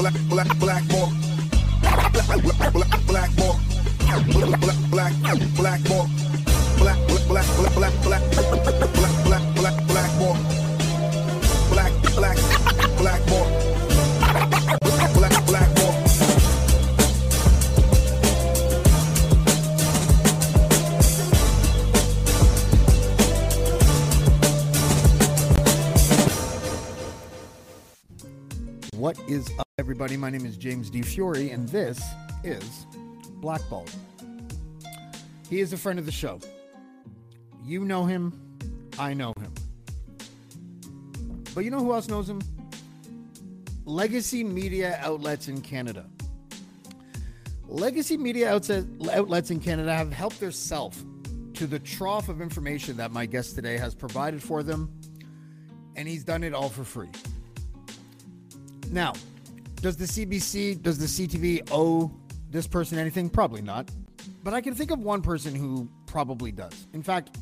black, black, black more. Black, black, black, black. Black, more. Black, black, black, black, black, black, black. Black, black, black more. Black, black, black more. What is up, everybody? My name is James Di Fiore, and this is Blackballed. He is a friend of the show. You know him, I know him. But you know who else knows him? Legacy media outlets in Canada. Legacy media outlets in Canada have helped themselves to the trough of information that my guest today has provided for them, and he's done it all for free. Now, does the CBC, does the CTV owe this person anything? Probably not. But I can think of one person who probably does. In fact,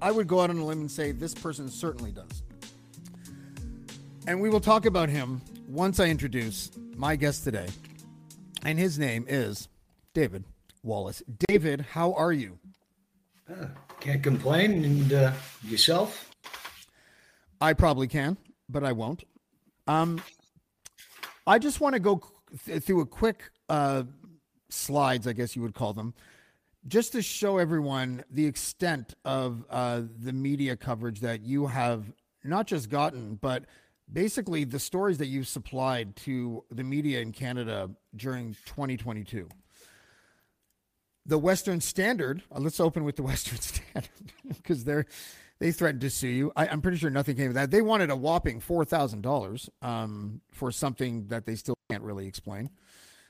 I would go out on a limb and say this person certainly does. And we will talk about him once I introduce my guest today. And his name is David Wallace. David, how are you? Can't complain. And uh, yourself? I probably can, but I won't. Um, I just want to go th- through a quick uh, slides, I guess you would call them, just to show everyone the extent of uh, the media coverage that you have not just gotten, but basically the stories that you've supplied to the media in Canada during 2022. The Western Standard. Uh, let's open with the Western Standard because they're they threatened to sue you. I, am pretty sure nothing came of that. They wanted a whopping four thousand dollars um, for something that they still can't really explain.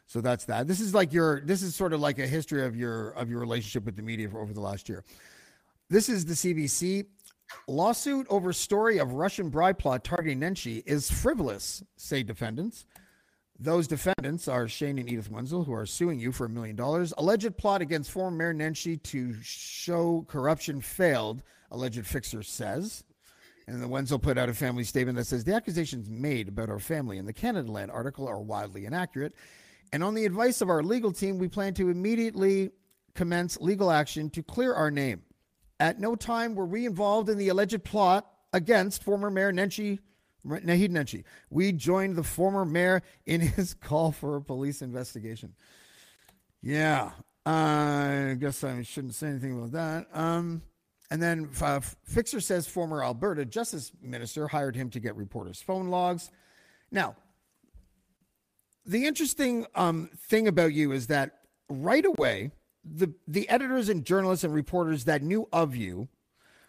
So that's that. This is like your. This is sort of like a history of your of your relationship with the media for over the last year. This is the CBC lawsuit over story of Russian bribe plot targeting Nenshi is frivolous, say defendants. Those defendants are Shane and Edith Wenzel, who are suing you for a million dollars. Alleged plot against former Mayor Nenshi to show corruption failed alleged fixer says. And the Wenzel put out a family statement that says the accusations made about our family in the Canadaland article are wildly inaccurate. And on the advice of our legal team, we plan to immediately commence legal action to clear our name. At no time were we involved in the alleged plot against former Mayor Nenshi, Naheed Nenshi. We joined the former mayor in his call for a police investigation. Yeah, uh, I guess I shouldn't say anything about that. Um, and then uh, Fixer says former Alberta Justice Minister hired him to get reporters' phone logs. Now, the interesting um, thing about you is that right away, the the editors and journalists and reporters that knew of you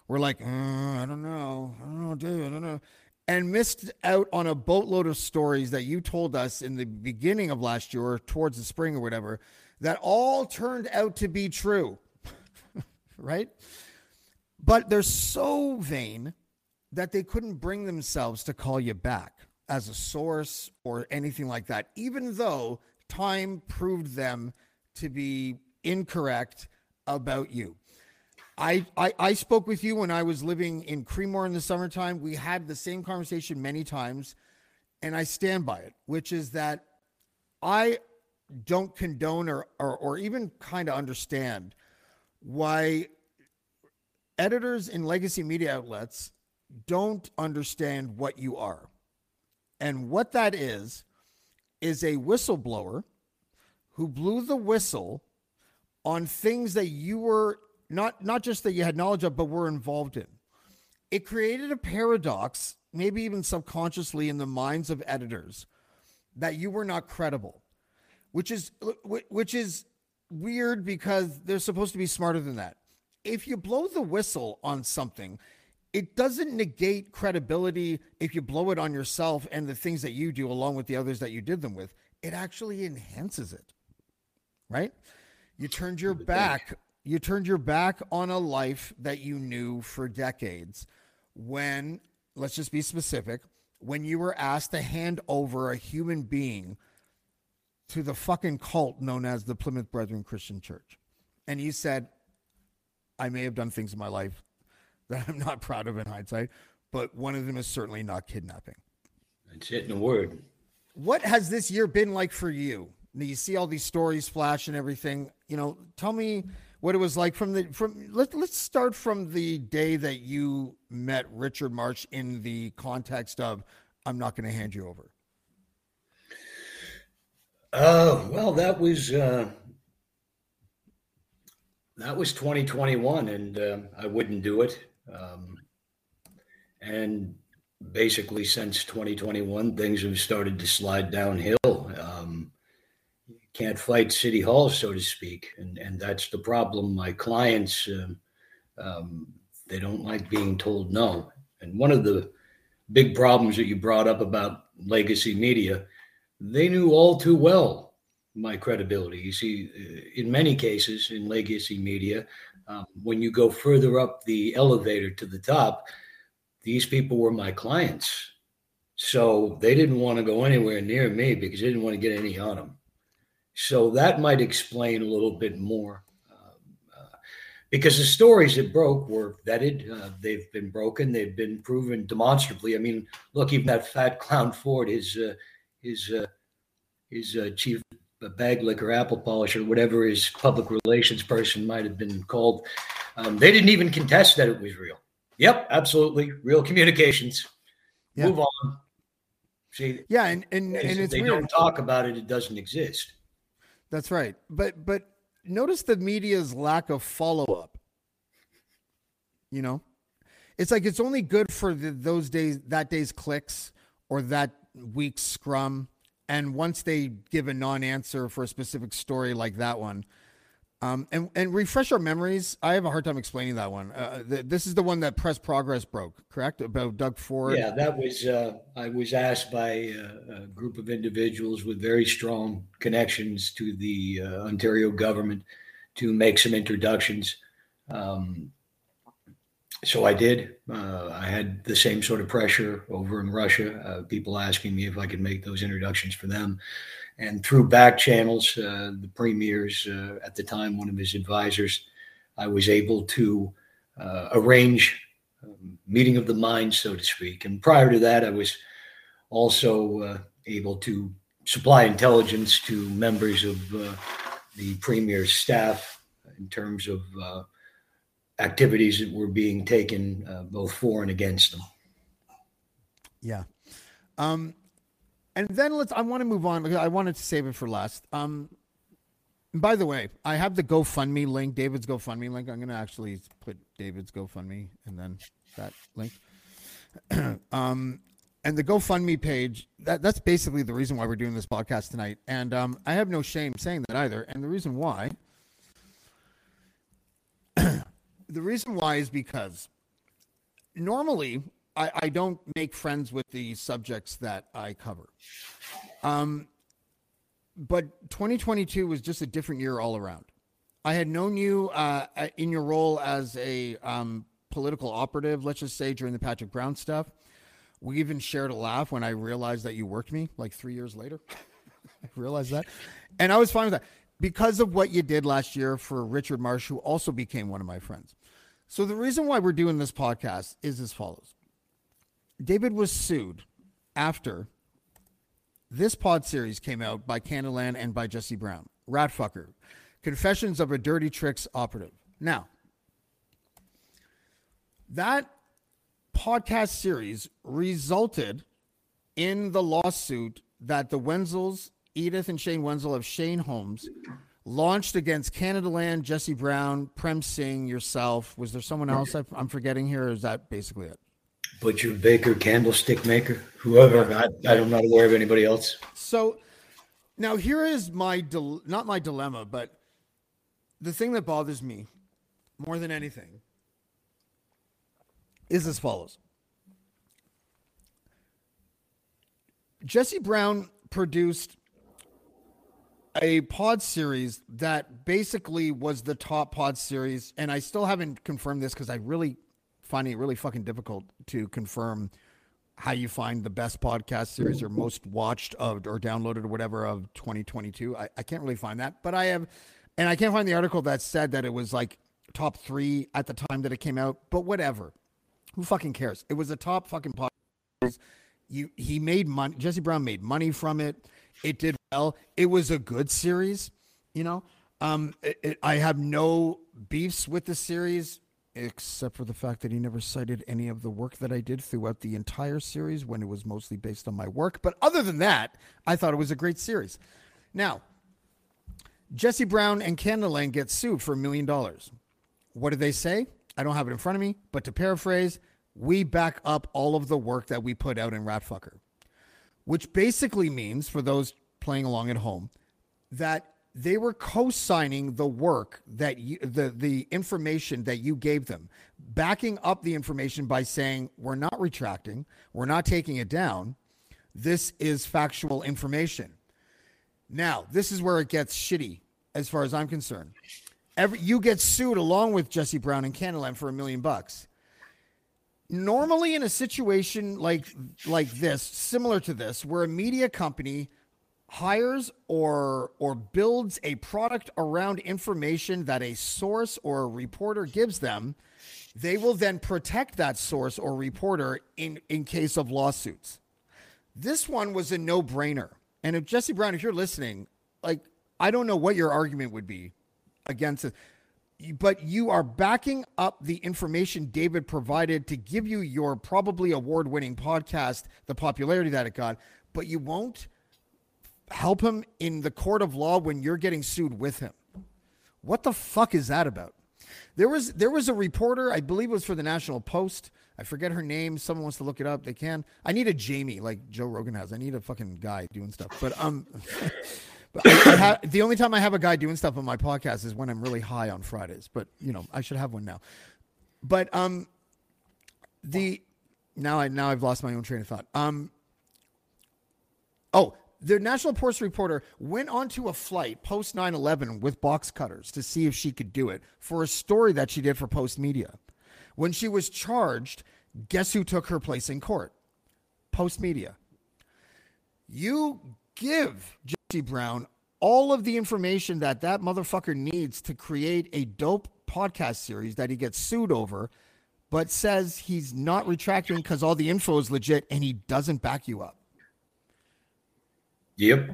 were like, uh, I don't know, I don't know, dude, I don't know, and missed out on a boatload of stories that you told us in the beginning of last year, or towards the spring or whatever, that all turned out to be true, right? But they're so vain that they couldn't bring themselves to call you back as a source or anything like that, even though time proved them to be incorrect about you. I, I, I spoke with you when I was living in Creemore in the summertime. We had the same conversation many times, and I stand by it, which is that I don't condone or, or, or even kind of understand why editors in legacy media outlets don't understand what you are. And what that is, is a whistleblower who blew the whistle on things that you were not, not just that you had knowledge of, but were involved in. It created a paradox, maybe even subconsciously in the minds of editors, that you were not credible, which is which is weird because they're supposed to be smarter than that if you blow the whistle on something, it doesn't negate credibility if you blow it on yourself and the things that you do along with the others that you did them with. It actually enhances it. Right? You turned your back you turned your back on a life that you knew for decades when let's just be specific when you were asked to hand over a human being to the fucking cult known as the Plymouth Brethren Christian Church. And you said, I may have done things in my life that I'm not proud of in hindsight, but one of them is certainly not kidnapping. That's it in a word. what has this year been like for you? You see all these stories flash and everything. You know, tell me what it was like from the from. Let, let's start from the day that you met Richard Marsh in the context of I'm not going to hand you over. Uh, well, that was uh, that was 2021, and uh, I wouldn't do it. Um, and basically, since 2021, things have started to slide downhill. Um, can't fight city hall, so to speak, and and that's the problem. My clients, um, um, they don't like being told no. And one of the big problems that you brought up about legacy media, they knew all too well my credibility. You see, uh, in many cases in legacy media, um, when you go further up the elevator to the top, these people were my clients. So they didn't want to go anywhere near me because they didn't want to get any on them. So that might explain a little bit more. Um, uh, because the stories that broke were vetted, uh, they've been broken, they've been proven demonstrably. I mean, look, even that fat clown Ford, his uh, his uh, his uh, chief bag liquor, apple polisher, whatever his public relations person might have been called, um, they didn't even contest that it was real. Yep, absolutely, real communications. Yeah. Move on. See, yeah, and and, and if they weird. don't talk about it, it doesn't exist. That's right. But but notice the media's lack of follow up. You know, it's like it's only good for the, those days, that day's clicks or that week's scrum. And once they give a non answer for a specific story like that one, um, and and refresh our memories. I have a hard time explaining that one. Uh, th- this is the one that Press Progress broke, correct? About Doug Ford. Yeah, that was. Uh, I was asked by uh, a group of individuals with very strong connections to the uh, Ontario government to make some introductions. Um, so I did. Uh, I had the same sort of pressure over in Russia. Uh, people asking me if I could make those introductions for them and through back channels, uh, the premier's uh, at the time one of his advisors, I was able to uh, arrange a meeting of the minds, so to speak. And prior to that, I was also uh, able to supply intelligence to members of uh, the premier's staff in terms of uh, activities that were being taken both for and against them. Yeah. Um, and then let's. I want to move on. Because I wanted to save it for last. Um, by the way, I have the GoFundMe link, David's GoFundMe link. I'm going to actually put David's GoFundMe and then that link. um, and the GoFundMe page. That that's basically the reason why we're doing this podcast tonight. And um, I have no shame saying that either. And the reason why. the reason why is because normally I, I don't make friends with the subjects that I cover. Um, but 2022 was just a different year all around. I had known you uh, in your role as a um, political operative, let's just say during the Patrick Brown stuff. We even shared a laugh when I realized that you worked me like three years later. I realized that. And I was fine with that because of what you did last year for Richard Marsh, who also became one of my friends. So the reason why we're doing this podcast is as follows David was sued after this pod series came out by Canadaland and by Jesse Brown. Ratfucker. Confessions of a Dirty Tricks operative. Now, that podcast series resulted in the lawsuit that the Wenzels, Edith and Shane Wenzel of Shane Homes, launched against Canadaland, Jesse Brown, Prem Singh, yourself. Was there someone else I'm forgetting here? is that basically it? Butcher, baker, candlestick maker, whoever. I, I'm not aware of anybody else. So now here is my dil- not my dilemma, but the thing that bothers me more than anything is as follows. Jesse Brown produced a pod series that basically was the top pod series, and I still haven't confirmed this because I really finding it really fucking difficult to confirm how you find the best podcast series or most watched of or downloaded or whatever of 2022. I, I can't really find that, but I have, and I can't find the article that said that it was like top three at the time that it came out. But whatever, who fucking cares? It was a top fucking podcast. You he made money. Jesse Brown made money from it. It did well. It was a good series. You know, um, it, it, I have no beefs with the series except for the fact that he never cited any of the work that I did throughout the entire series when it was mostly based on my work. But other than that, I thought it was a great series. Now, Jesse Brown and Canadaland get sued for a million dollars. What did they say? I don't have it in front of me, but to paraphrase, we back up all of the work that we put out in Ratfucker, which basically means, for those playing along at home, that they were co-signing the work that you the the information that you gave them backing up the information by saying we're not retracting. We're not taking it down. This is factual information. Now this is where it gets shitty as far as i'm concerned. Every, you get sued along with jesse brown and Canadaland for a million bucks. Normally in a situation like like this similar to this where a media company hires or or builds a product around information that a source or a reporter gives them they will then protect that source or reporter in in case of lawsuits. This one was a no-brainer. And if jesse brown if you're listening like i don't know what your argument would be against it but you are backing up the information David provided to give you your probably award winning podcast, the popularity that it got, but you won't help him in the court of law when you're getting sued with him. What the fuck is that about? There was there was a reporter, I believe it was for the National Post. I forget her name. Someone wants to look it up. They can. I need a Jamie like Joe Rogan has. I need a fucking guy doing stuff. But um, but ha- the only time I have a guy doing stuff on my podcast is when I'm really high on Fridays. But you know, I should have one now. But um, the now I now I've lost my own train of thought. Um, oh, the National Post reporter went onto a flight post 9 11 with box cutters to see if she could do it for a story that she did for Post Media. When she was charged, guess who took her place in court? Post Media. You give Jesse Brown all of the information that that motherfucker needs to create a dope podcast series that he gets sued over, but says he's not retracting because all the info is legit and he doesn't back you up. Yep.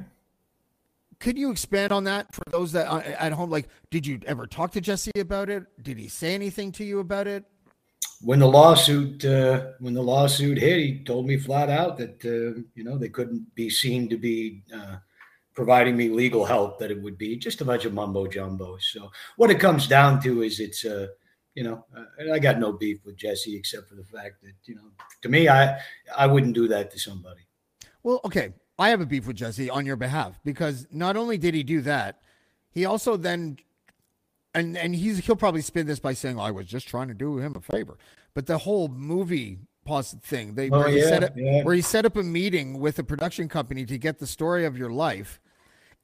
Could you expand on that for those that uh, at home? Like, did you ever talk to Jesse about it? Did he say anything to you about it? When the lawsuit uh, when the lawsuit hit, he told me flat out that uh, you know they couldn't be seen to be uh, providing me legal help. That it would be just a bunch of mumbo jumbo. So what it comes down to is it's uh, you know I got no beef with Jesse except for the fact that you know to me I I wouldn't do that to somebody. Well, okay. I have a beef with Jesse on your behalf because not only did he do that, he also then and and he's he'll probably spin this by saying, oh, "I was just trying to do him a favor," but the whole movie pause thing they Oh, where, he set up, yeah. where he set up a meeting with a production company to get the story of your life,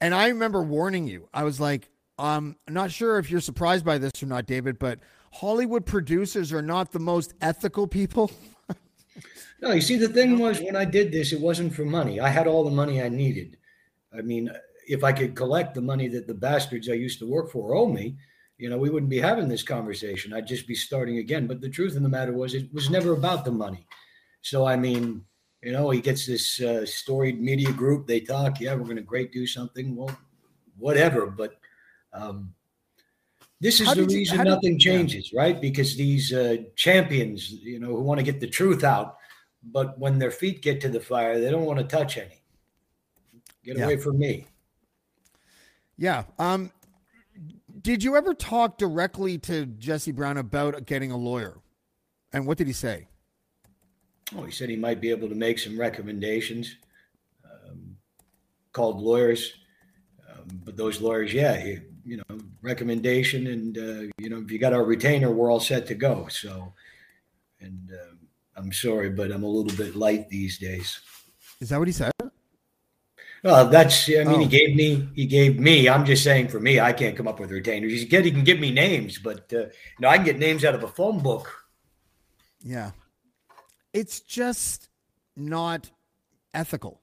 and I remember warning you. I was like, um, I'm not sure if you're surprised by this or not, David, but Hollywood producers are not the most ethical people. No, you see, the thing was when I did this, it wasn't for money. I had all the money I needed. I mean, if I could collect the money that the bastards I used to work for owe me, you know, we wouldn't be having this conversation. I'd just be starting again. But the truth of the matter was, it was never about the money. So, I mean, you know, he gets this uh, storied media group. They talk, yeah, we're going to great do something. Well, whatever. But um, this is How the you- reason did- nothing changes, right? Because these uh, champions, you know, who want to get the truth out, but when their feet get to the fire, they don't want to touch any. Get Yeah. away from me. Yeah. Um, did you ever talk directly to Jesse Brown about getting a lawyer? And what did he say? Oh, he said he might be able to make some recommendations. Um, called lawyers, um, but those lawyers, yeah, he, you know, recommendation, and uh, you know, if you got our retainer, we're all set to go. So, and um, I'm sorry, but I'm a little bit light these days. Is that what he said? Well, that's. I mean, he Oh. gave me. He gave me. I'm just saying, for me, I can't come up with retainers. He can. He can give me names, but uh, you know, I can get names out of a phone book. Yeah. It's just not ethical.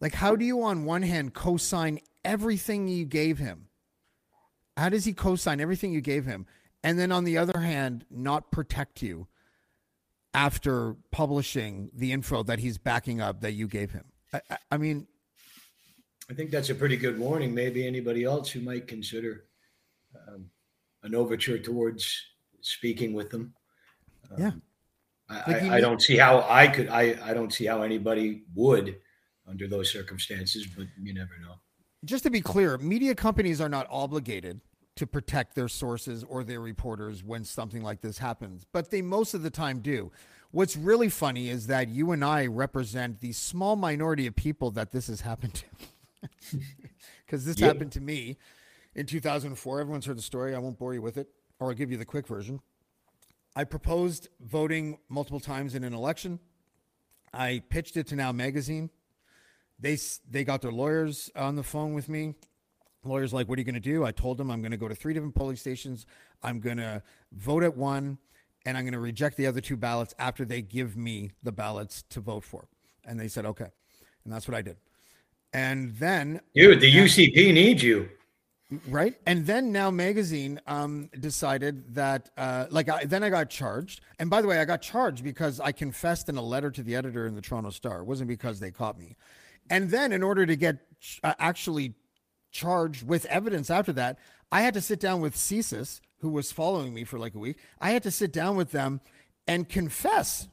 Like, how do you, on one hand, co sign everything you gave him? How does he co sign everything you gave him? And then on the other hand, not protect you after publishing the info that he's backing up that you gave him. I, I, I mean, I think that's a pretty good warning. Maybe anybody else who might consider um, an overture towards speaking with them. Um, Yeah. I, Like I, you I don't see how I could. I, I don't see how anybody would under those circumstances. But you never know. Just to be clear, media companies are not obligated to protect their sources or their reporters when something like this happens, but they most of the time do. What's really funny is that you and I represent the small minority of people that this has happened to. Because this Yep. happened to me in 2004. Everyone's heard the story. I won't bore you with it, or I'll give you the quick version. I proposed voting multiple times in an election. I pitched it to Now Magazine. They they got their lawyers on the phone with me. Lawyers like, what are you going to do? I told them I'm going to go to three different polling stations. I'm going to vote at one, and I'm going to reject the other two ballots after they give me the ballots to vote for. And they said okay, and that's what I did. And then Dude, the UCP needs you. right and then now magazine um decided that uh like I, then i got charged and by the way i got charged because i confessed in a letter to the editor in the toronto star it wasn't because they caught me and then in order to get uh, actually charged with evidence after that i had to sit down with CSIS who was following me for like a week i had to sit down with them and confess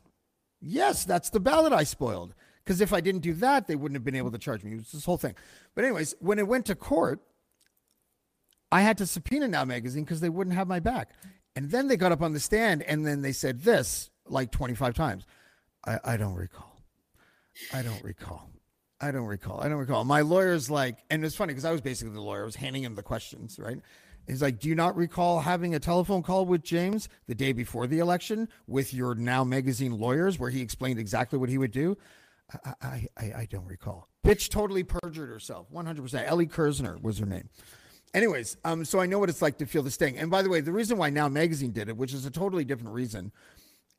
Yes, that's the ballot I spoiled. Because if I didn't do that, they wouldn't have been able to charge me. It was this whole thing. But, anyways, when it went to court, I had to subpoena Now Magazine because they wouldn't have my back. And then they got up on the stand and then they said this like 25 times. I, I don't recall. I don't recall. I don't recall. I don't recall. My lawyer's like, and it's funny because I was basically the lawyer. I was handing him the questions, right? He's like, Do you not recall having a telephone call with James the day before the election with your Now Magazine lawyers where he explained exactly what he would do? I, I, I, I don't recall. Bitch totally perjured herself. 100%. Ellie Kersner was her name. Anyways, um, so I know what it's like to feel the sting. And by the way, the reason why Now Magazine did it, which is a totally different reason,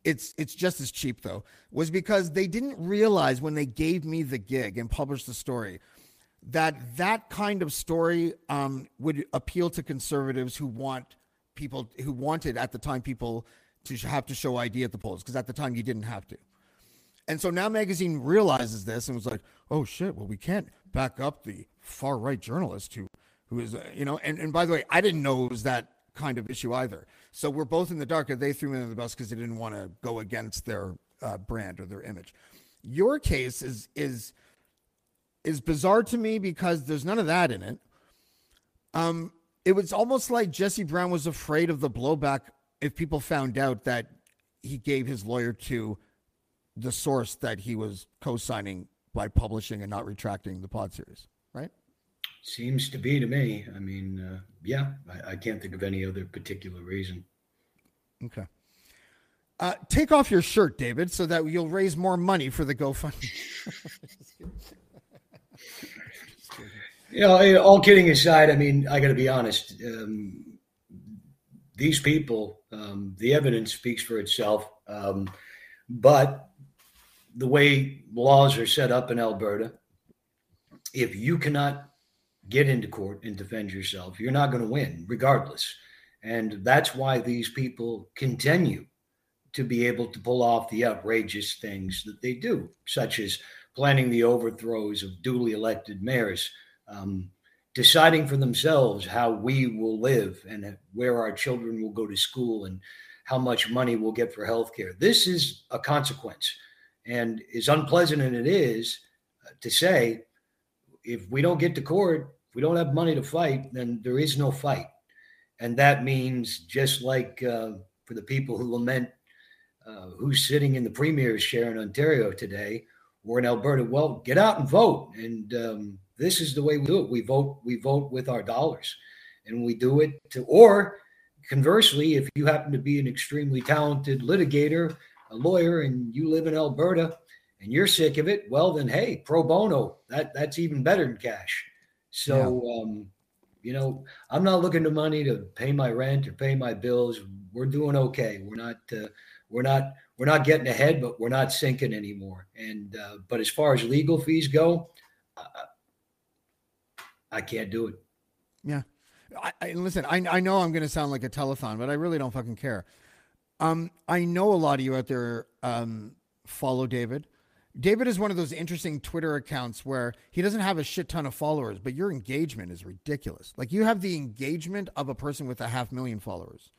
it's it's just as cheap though, was because they didn't realize when they gave me the gig and published the story that that kind of story um, would appeal to conservatives who want people who wanted at the time people to have to show ID at the polls because at the time you didn't have to. And so now magazine realizes this and was like, "Oh shit! Well, we can't back up the far right journalist who, who is, uh, you know." And and by the way, I didn't know it was that kind of issue either. So we're both in the dark. They threw me under the bus because they didn't want to go against their uh, brand or their image. Your case is is is bizarre to me because there's none of that in it. Um, it was almost like Jesse Brown was afraid of the blowback if people found out that he gave his lawyer to the source that he was co-signing by publishing and not retracting the pod series? Seems to be to me. I mean, uh, yeah, I, I can't think of any other particular reason. Okay. Uh, take off your shirt, David, so that you'll raise more money for the GoFundMe. You know, all kidding aside, I mean, I got to be honest. Um, these people, um, the evidence speaks for itself. Um, but the way laws are set up in Alberta, if you cannot get into court and defend yourself, you're not going to win, regardless. And that's why these people continue to be able to pull off the outrageous things that they do, such as planning the overthrows of duly elected mayors, um, deciding for themselves how we will live and where our children will go to school and how much money we'll get for health care. This is a consequence. And as unpleasant as it is uh, to say, if we don't get to court, we don't have money to fight, then there is no fight. And that means just like uh, for the people who lament uh, who's sitting in the premier's chair in Ontario today or in Alberta, well, get out and vote. And um, this is the way we do it. We vote. We vote with our dollars, and we do it to. Or conversely, if you happen to be an extremely talented litigator, a lawyer, and you live in Alberta, and you're sick of it, well, then hey, pro bono. That that's even better than cash. So. Um, you know, I'm not looking to money to pay my rent or pay my bills. We're doing okay. We're not. Uh, we're not we're not getting ahead, but we're not sinking anymore. And uh, but as far as legal fees go, uh, I can't do it. Yeah. I, I listen, I, I know I'm going to sound like a telethon, but I really don't fucking care. Um, I know a lot of you out there um, follow David. David is one of those interesting Twitter accounts where he doesn't have a shit ton of followers, but your engagement is ridiculous. Like you have the engagement of a person with a half million followers.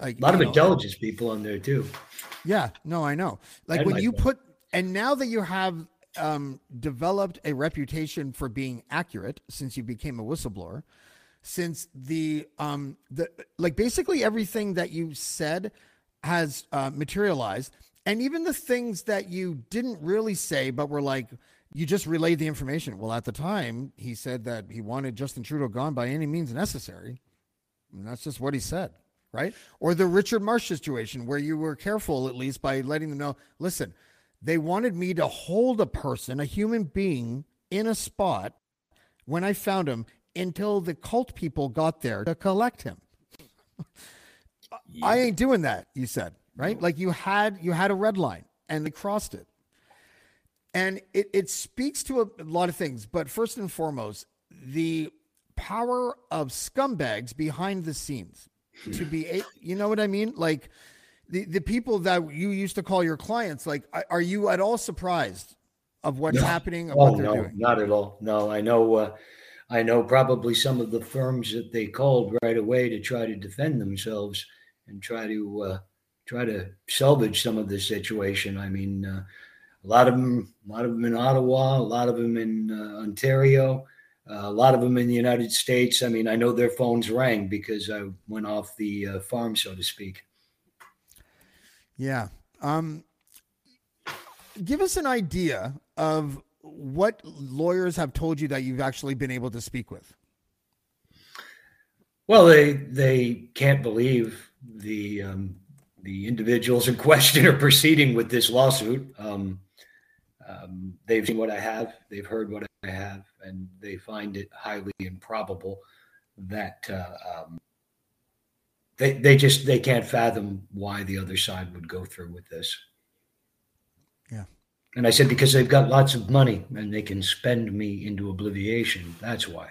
Like A lot of know, intelligence people on there too. Yeah, no, I know. Like And when you put, and now that you have um, developed a reputation for being accurate since you became a whistleblower, since the um the like basically everything that you said has uh, materialized, and even the things that you didn't really say but were like you just relayed the information. Well, at the time, he said that he wanted Justin Trudeau gone by any means necessary. And that's just what he said, right? Or the Richard Marsh situation, where you were careful at least by letting them know listen, they wanted me to hold a person, a human being, in a spot when I found him until the cult people got there to collect him. I ain't doing that, you said, right? Like you had you had a red line and they crossed it. And it, it speaks to a, a lot of things, but first and foremost, the power of scumbags behind the scenes to be a, you know what I mean? Like the, the people that you used to call your clients, like are- you at all surprised of what's No. happening and Oh what they're no, doing? not at all. No, I know. Uh, I know probably some of the firms that they called right away to try to defend themselves and try to uh, try to salvage some of the situation. I mean, uh, a lot of them, a lot of them in Ottawa, a lot of them in uh, Ontario, uh, a lot of them in the United States. I mean, I know their phones rang because I went off the uh, farm, so to speak. Yeah. Um, give us an idea of what lawyers have told you that you've actually been able to speak with. Well, they they can't believe the um, the individuals in question are proceeding with this lawsuit. Um, um, they've seen what I have, they've heard what I have, and they find it highly improbable that uh, um, they they just they can't fathom why the other side would go through with this. Yeah. And I said because they've got lots of money and they can spend me into obliviation. That's why.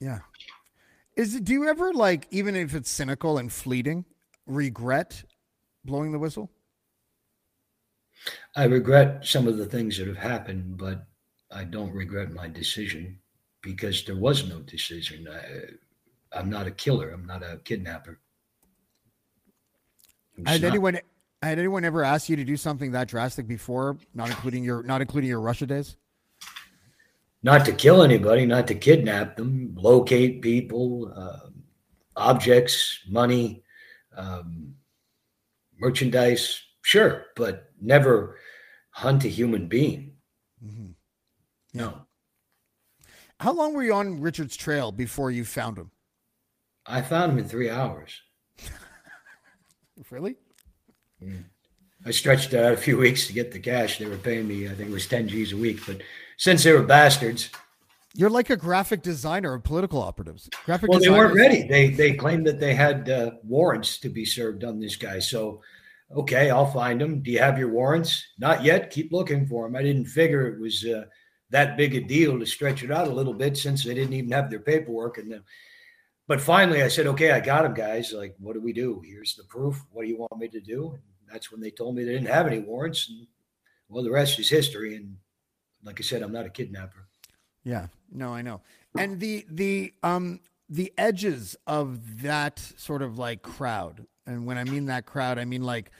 Yeah. Is it, do you ever like, even if it's cynical and fleeting, regret blowing the whistle? I regret some of the things that have happened, but I don't regret my decision because there was no decision. I, I'm not a killer. I'm not a kidnapper. Had not- anyone had anyone ever asked you to do something that drastic before, not including your not including your Russia days? not to kill anybody, not to kidnap them, locate people, uh, objects, money, um, merchandise. Sure, but never hunt a human being. Mm-hmm. No, How long were you on Richard's trail before you found him? I found him in three hours. Really? I stretched it out a few weeks to get the cash. They were paying me, I think it was 10 G's a week. But since they were bastards, You're like a graphic designer of political operatives. Graphic well, they weren't ready. They they claimed that they had uh, warrants to be served on this guy. So, okay, I'll find them. Do you have your warrants? Not yet. Keep looking for them. I didn't figure it was uh, that big a deal to stretch it out a little bit since they didn't even have their paperwork. And then, but finally, I said, okay, I got them, guys. Like, what do we do? Here's the proof. What do you want me to do? And that's when they told me they didn't have any warrants. And well, the rest is history. And like I said, I'm not a kidnapper. Yeah, no, I know. And the the um the edges of that sort of like crowd, and when I mean that crowd, I mean like,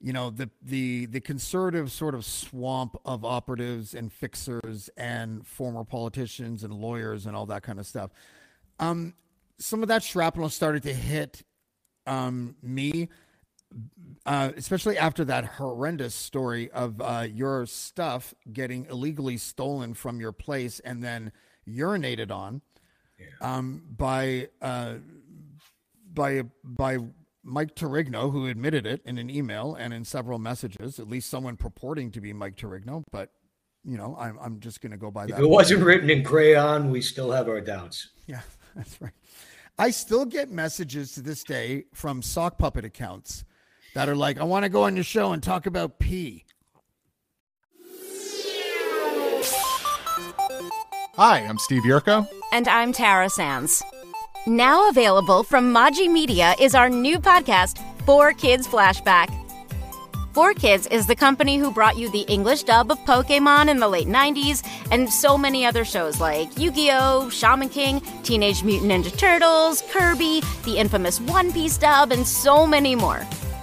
you know, the the the conservative sort of swamp of operatives and fixers and former politicians and lawyers and all that kind of stuff. Um, some of that shrapnel started to hit um me uh, especially after that horrendous story of uh, your stuff getting illegally stolen from your place and then urinated on um, by uh, by by Mike Torigno, who admitted it in an email and in several messages. At least someone purporting to be Mike Torigno, but you know, I'm I'm just going to go by that. If it wasn't written in crayon, we still have our doubts. Yeah, that's right. I still get messages to this day from sock puppet accounts that are like, I want to go on your show and talk about pee. Hi, I'm Steve Yurko. And I'm Tara Sands. Now available from Maji Media is our new podcast, 4Kids Flashback. 4Kids is the company who brought you the English dub of Pokemon in the late 90s and so many other shows like Yu Gi Oh!, Shaman King, Teenage Mutant Ninja Turtles, Kirby, the infamous One Piece dub, and so many more.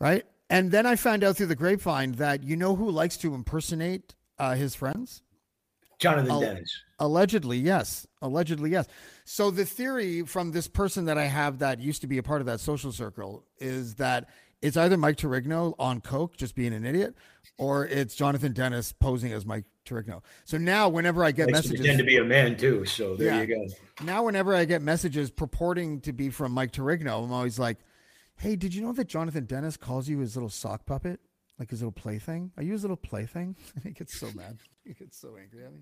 Right? And then I found out through the grapevine that you know who likes to impersonate uh, his friends? Jonathan Al- Denis. Allegedly, yes. Allegedly, yes. So the theory from this person that I have that used to be a part of that social circle is that it's either Mike Torigno on coke, just being an idiot, or it's Jonathan Denis posing as Mike Torigno. So now, whenever I get messages, pretend to be a man too. So there Yeah. you go. now whenever I get messages purporting to be from Mike Torigno, I'm always like, "Hey, did you know that Jonathan Denis calls you his little sock puppet, like his little plaything? Are you his little plaything?" And he gets so mad. He gets so angry at me.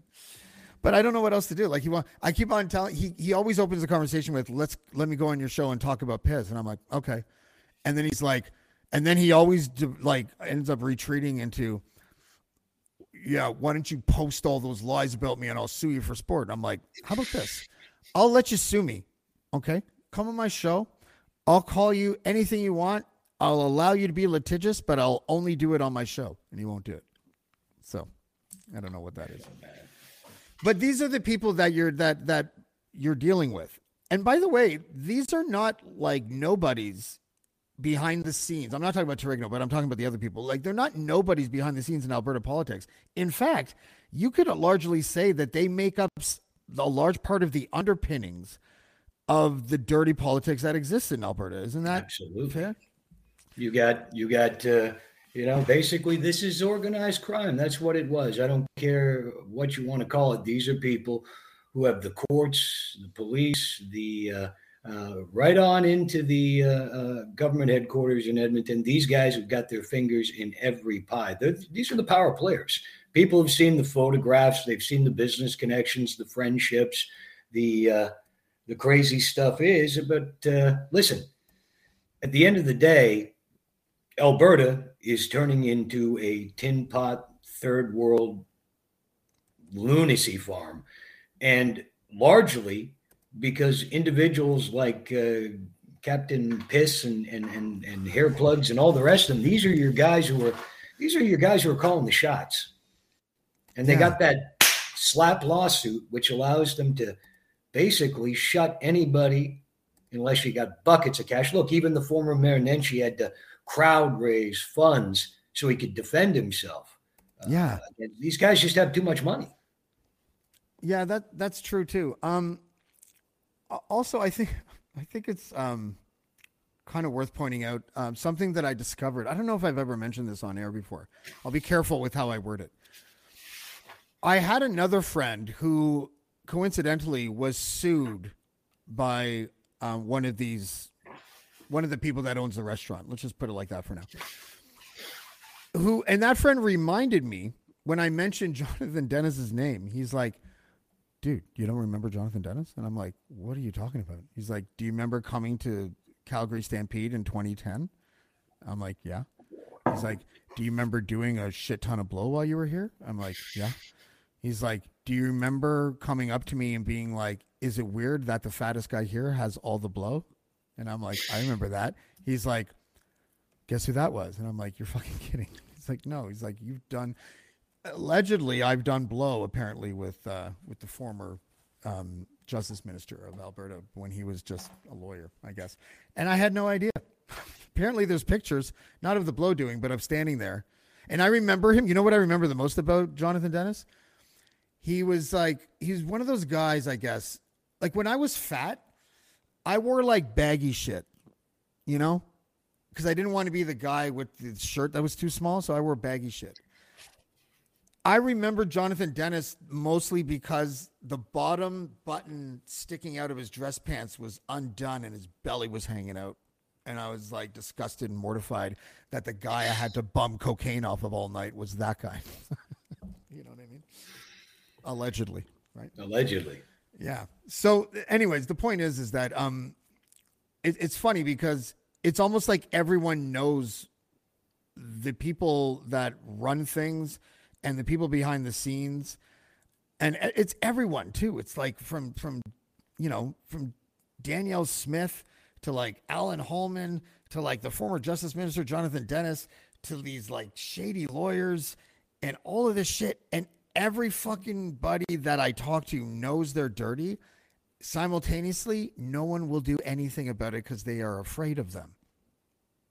But I don't know what else to do. Like he want, I keep on telling. He he always opens the conversation with, "Let's let me go on your show and talk about Piz," and I'm like, "Okay," and then he's like, and then he always like ends up retreating into. Yeah, why don't you post all those lies about me and I'll sue you for sport? And I'm like, how about this? I'll let you sue me. Okay. Come on my show. I'll call you anything you want. I'll allow you to be litigious, but I'll only do it on my show. And you won't do it. So I don't know what that is. But these are the people that you're that that you're dealing with. And by the way, these are not like nobodies behind the scenes. I'm not talking about Torigno, but I'm talking about the other people. Like they're not nobodies behind the scenes in Alberta politics. In fact, you could largely say that they make up a large part of the underpinnings of the dirty politics that exists in Alberta. Isn't that Absolutely. fair? You got you got uh, you know basically this is organized crime. That's what it was. I don't care what you want to call it. These are people who have the courts, the police, the uh, uh, right on into the uh, uh, government headquarters in Edmonton. These guys have got their fingers in every pie. They're, these are the power players. People have seen the photographs. They've seen the business connections, the friendships, the uh, the crazy stuff is. But uh, listen, at the end of the day, Alberta is turning into a tin pot third world lunacy farm. And largely because individuals like uh, Captain Piss and, and, and, and Hair Plugs and all the rest of them, these are your guys who are these are your guys who are calling the shots. And they Yeah. got that SLAPP lawsuit, which allows them to basically shut anybody unless you got buckets of cash. Look, even the former mayor Nenshi had to crowd raise funds so he could defend himself. Yeah. And these guys just have too much money. Yeah, that that's true too. Um, also, I think I think it's um, kind of worth pointing out um, something that I discovered. I don't know if I've ever mentioned this on air before. I'll be careful with how I word it. I had another friend who coincidentally was sued by um, one of these, one of the people that owns the restaurant. Let's just put it like that for now. Who and that friend reminded me when I mentioned Jonathan Denis's name. He's like, dude, you don't remember Jonathan Denis? And I'm like, what are you talking about? He's like, do you remember coming to Calgary Stampede in 2010? I'm like, yeah. He's like, do you remember doing a shit ton of blow while you were here? I'm like, yeah. He's like, do you remember coming up to me and being like, is it weird that the fattest guy here has all the blow? And I'm like, I remember that. He's like, guess who that was? And I'm like, you're fucking kidding. He's like, no. He's like, you've done allegedly I've done blow apparently with uh, with the former um, justice minister of Alberta when he was just a lawyer, I guess. And I had no idea. apparently there's pictures not of the blow doing, but of standing there. And I remember him. You know what I remember the most about Jonathan Denis? He was like he's one of those guys, I guess. Like when I was fat, I wore like baggy shit, you know? Because I didn't want to be the guy with the shirt that was too small, so I wore baggy shit. I remember Jonathan Denis mostly because the bottom button sticking out of his dress pants was undone and his belly was hanging out. and I was like disgusted and mortified that the guy I had to bum cocaine off of all night was that guy. you know what I mean? Allegedly, right? Allegedly. Yeah. So, anyways, the point is, is that um, it, it's funny because it's almost like everyone knows the people that run things and the people behind the scenes, and it's everyone too. It's like from from you know from Danielle Smith to like Alan Hallman to like the former Justice Minister Jonathan Denis to these like shady lawyers and all of this shit and every fucking buddy that I talk to knows they're dirty. Simultaneously, no one will do anything about it because they are afraid of them.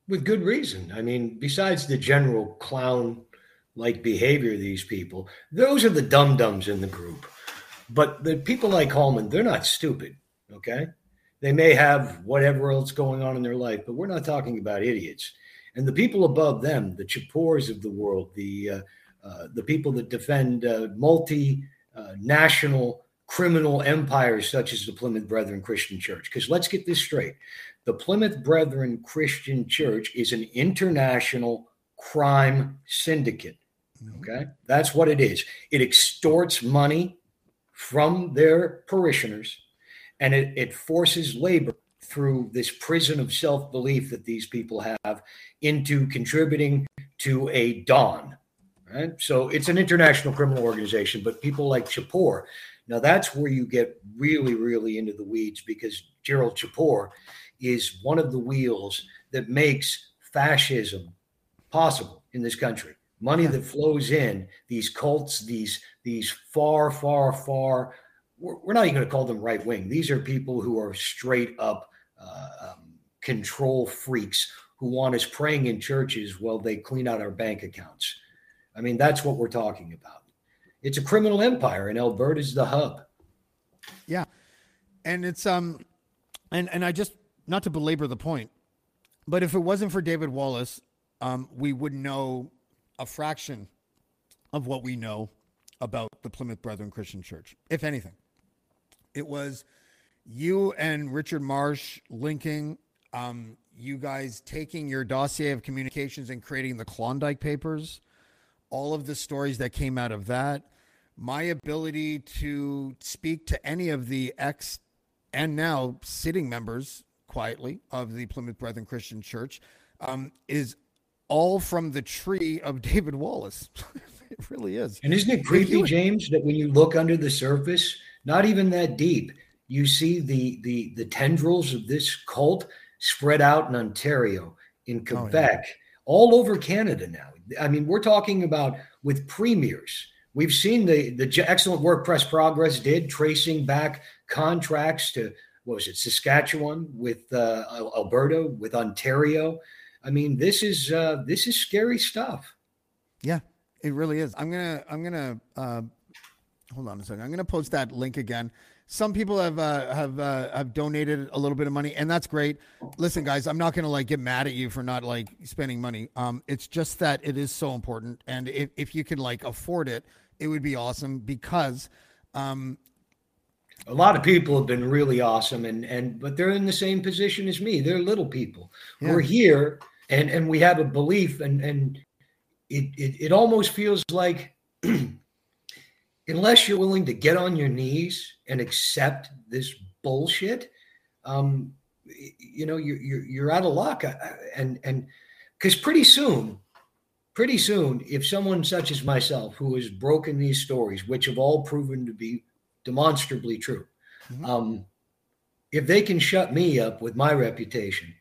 With good reason. I mean, besides the general clown like behavior of these people, those are the dum dums in the group. But the people like Hallman, they're not stupid. Okay. They may have whatever else going on in their life, but we're not talking about idiots. And the people above them, the Chipeurs of the world, the uh, the people that defend uh, multinational uh, criminal empires such as the Plymouth Brethren Christian Church. Because let's get this straight the Plymouth Brethren Christian Church is an international crime syndicate. Mm-hmm. Okay. That's what it is. It extorts money from their parishioners and it, it forces labor through this prison of self belief that these people have into contributing to a dawn Right? So it's an international criminal organization, but people like Chipeur, now that's where you get really, really into the weeds because Gerald Chipeur is one of the wheels that makes fascism possible in this country. Money that flows in, these cults, these these far, far, far. We're, we're not even going to call them right wing. These are people who are straight up uh, um, control freaks who want us praying in churches while they clean out our bank accounts. I mean, that's what we're talking about. It's a criminal empire, and Alberta's the hub. Yeah, and it's um, and and I just not to belabor the point, but if it wasn't for David Wallace, um, we would know a fraction of what we know about the Plymouth Brethren Christian Church, if anything. It was you and Richard Marsh linking, um, you guys taking your dossier of communications and creating the Klondike Papers all of the stories that came out of that, my ability to speak to any of the ex and now sitting members quietly of the Plymouth Brethren Christian Church um, is all from the tree of David Wallace. it really is. And isn't it creepy, James, that when you look under the surface, not even that deep, you see the the the tendrils of this cult spread out in Ontario, in Quebec, oh, yeah. all over Canada now. I mean, we're talking about with premiers. We've seen the the excellent work PressProgress did, tracing back contracts to what was it, Saskatchewan with uh, Alberta, with Ontario. I mean, this is uh, this is scary stuff. Yeah, it really is. I'm gonna I'm gonna uh, hold on a second. I'm gonna post that link again some people have uh, have uh, have donated a little bit of money, and that's great. Listen, guys, I'm not going to like get mad at you for not like spending money. Um, it's just that it is so important, and if if you can like afford it, it would be awesome because. Um, a lot of people have been really awesome, and and but they're in the same position as me. They're little people. Yeah. We're here, and and we have a belief, and and it it, it almost feels like unless you're willing to get on your knees and accept this bullshit, um, you know, you're, you're, you're out of luck. And, and because pretty soon, pretty soon, if someone such as myself, who has broken these stories, which have all proven to be demonstrably true, mm-hmm. um, if they can shut me up with my reputation,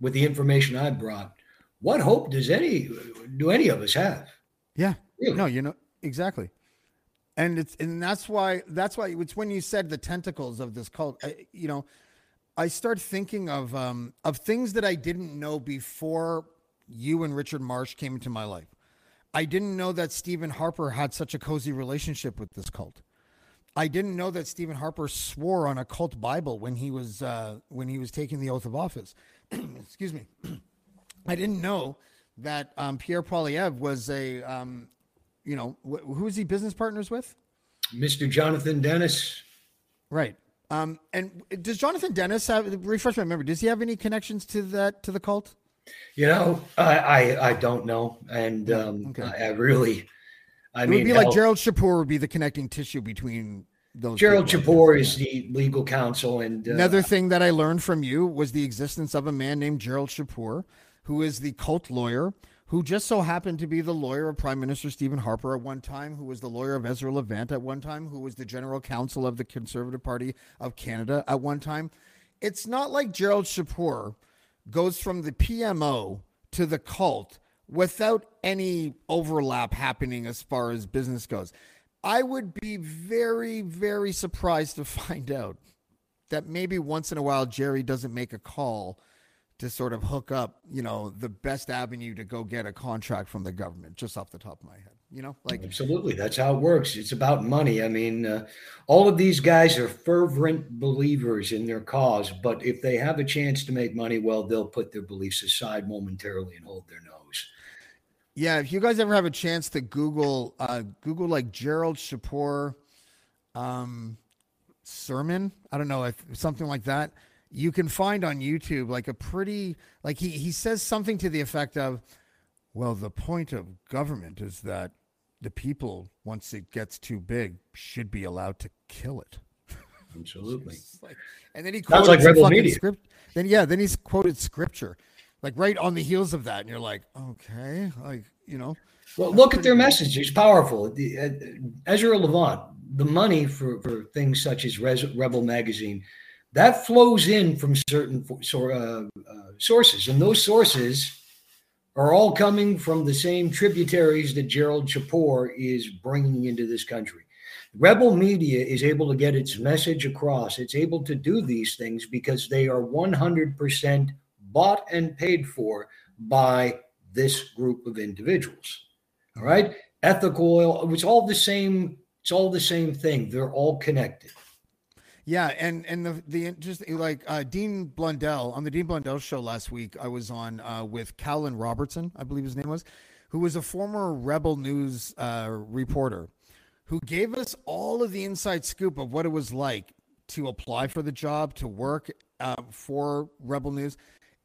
with the information I brought, what hope does any do any of us have? Yeah. Really? No, you know exactly and it's and that's why that's why it's when you said the tentacles of this cult I, you know i start thinking of um of things that i didn't know before you and richard marsh came into my life. I didn't know that stephen harper had such a cozy relationship with this cult. I didn't know that stephen harper swore on a cult bible when he was uh when he was taking the oath of office. Excuse me. I didn't know that um, Pierre Poilievre was a um, you know, wh- who is he business partners with? Mr. Jonathan Denis. Right. Um, and does Jonathan Denis have refresh my memory? Does he have any connections to that to the cult? You know, I I, I don't know, and um, Okay. I, I really, I it mean, would be like Gerald Chipeur would be the connecting tissue between those. Gerald Yeah. is the legal counsel, and uh, Another thing that I learned from you was the existence of a man named Gerald Chipeur, who is the cult lawyer, who just so happened to be the lawyer of Prime Minister Stephen Harper at one time, who was the lawyer of Ezra Levant at one time, who was the general counsel of the Conservative Party of Canada at one time. It's not like Gerald Chipeur goes from the PMO to the cult without any overlap happening as far as business goes. I would be very, very surprised to find out that maybe once in a while Jerry doesn't make a call to sort of hook up, you know, the best avenue to go get a contract from the government, just off the top of my head. You know, like Absolutely. That's how it works. It's about money. I mean, uh, all of these guys are fervent believers in their cause, but if they have a chance to make money, well, they'll put their beliefs aside momentarily and hold their nose. Yeah, if you guys ever have a chance to Google, uh, Google like Gerald Chipeur um, sermon, I don't know if something like that, you can find on YouTube like a pretty like he he says something to the effect of, "Well, the point of government is that the people, once it gets too big, should be allowed to kill it." Absolutely. Like- and then he quoted like rebel media. script. Then yeah, then he's quoted scripture, like right on the heels of that, and you're like, okay, like you know, Well, look at their message. It's powerful. The, uh, Ezra Levant, the money for, for things such as Res, Rebel Magazine, that flows in from certain uh, uh, sources. And those sources are all coming from the same tributaries that Gerald Chipeur is bringing into this country. Rebel media is able to get its message across. It's able to do these things because they are 100% bought and paid for by this group of individuals. All right. Ethical oil, it's all the same, it's all the same thing. They're all connected. Yeah, and and the the just like uh, Dean Blundell on the Dean Blundell show last week, I was on uh, with Caolan Robertson, I believe his name was, who was a former Rebel News uh, reporter, who gave us all of the inside scoop of what it was like to apply for the job, to work uh, for Rebel News.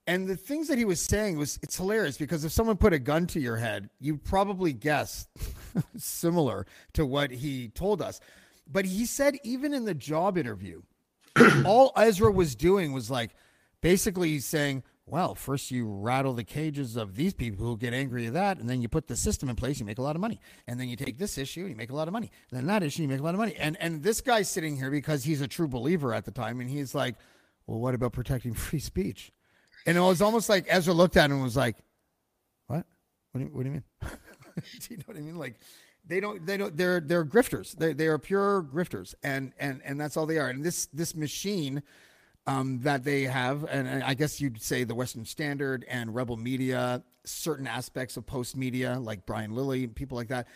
And the things that he was saying was it's hilarious because if someone put a gun to your head, you'd probably guess similar to what he told us. But he said even in the job interview, all Ezra was doing was like basically saying, well, first you rattle the cages of these people who get angry at that, and then you put the system in place, you make a lot of money. And then you take this issue, you make a lot of money. And then that issue, you make a lot of money. And and this guy's sitting here because he's a true believer at the time, and he's like, Well, what about protecting free speech? And it was almost like Ezra looked at him and was like, What? What do you, what do you mean? do you know what I mean? Like they don't they don't they're they're grifters. They they are pure grifters. And and and that's all they are. And this this machine um, that they have, and and I guess you'd say the Western Standard and Rebel Media, certain aspects of Postmedia, like Brian Lilley, and people like that,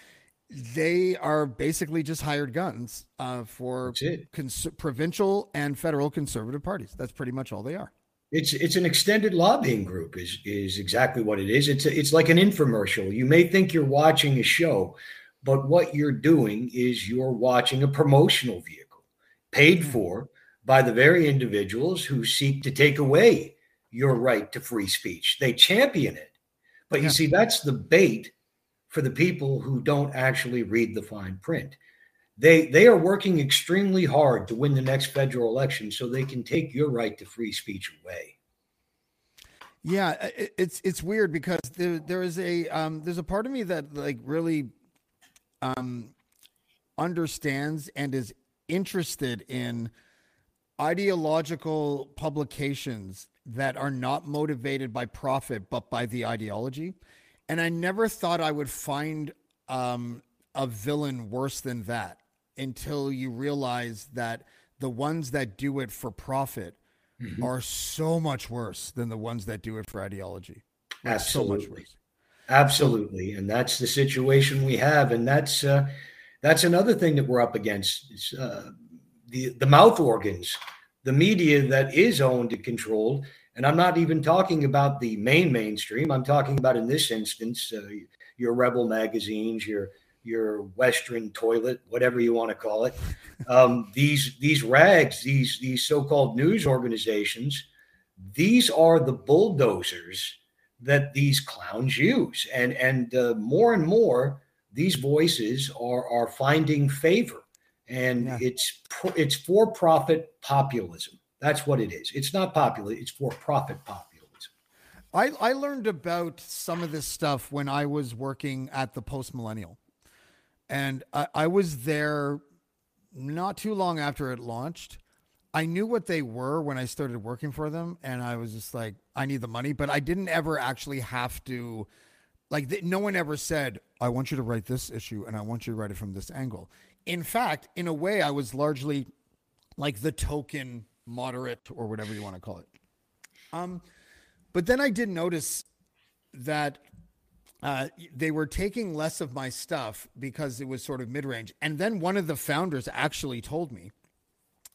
they are basically just hired guns uh, for cons- provincial and federal conservative parties. That's pretty much all they are. It's it's an extended lobbying group is is exactly what it is. It's a, it's like an infomercial. You may think you're watching a show, but what you're doing is you're watching a promotional vehicle paid for by the very individuals who seek to take away your right to free speech. They champion it. But you Yeah. see that's the bait for the people who don't actually read the fine print. They they are working extremely hard to win the next federal election so they can take your right to free speech away. Yeah, it's it's weird because there there is a um there's a part of me that like really um understands and is interested in ideological publications that are not motivated by profit but by the ideology. And I never thought I would find um a villain worse than that until you realize that the ones that do it for profit are so much worse than the ones that do it for ideology. Like, so much Absolutely. worse. Absolutely, and that's the situation we have, and that's uh, that's another thing that we're up against. Is, uh, the the mouth organs, the media that is owned and controlled, and I'm not even talking about the main mainstream. I'm talking about in this instance, uh, your rebel magazines, your your Western toilet, whatever you want to call it. Um, these these rags, these these so-called news organizations, these are the bulldozers that these clowns use, and and uh, more and more these voices are are finding favor, and Yeah. it's pro- it's for profit populism. That's what it is. It's not popular. It's for profit populism. I, I learned about some of this stuff when I was working at the Post Millennial. And I, I was there not too long after it launched. I knew what they were when I started working for them. And I was just like, I need the money. But I didn't ever actually have to, like, th- no one ever said, I want you to write this issue and I want you to write it from this angle. In fact, in a way, I was largely like the token moderate or whatever you want to call it. Um, but then I did notice that uh, they were taking less of my stuff because it was sort of mid range. And then one of the founders actually told me,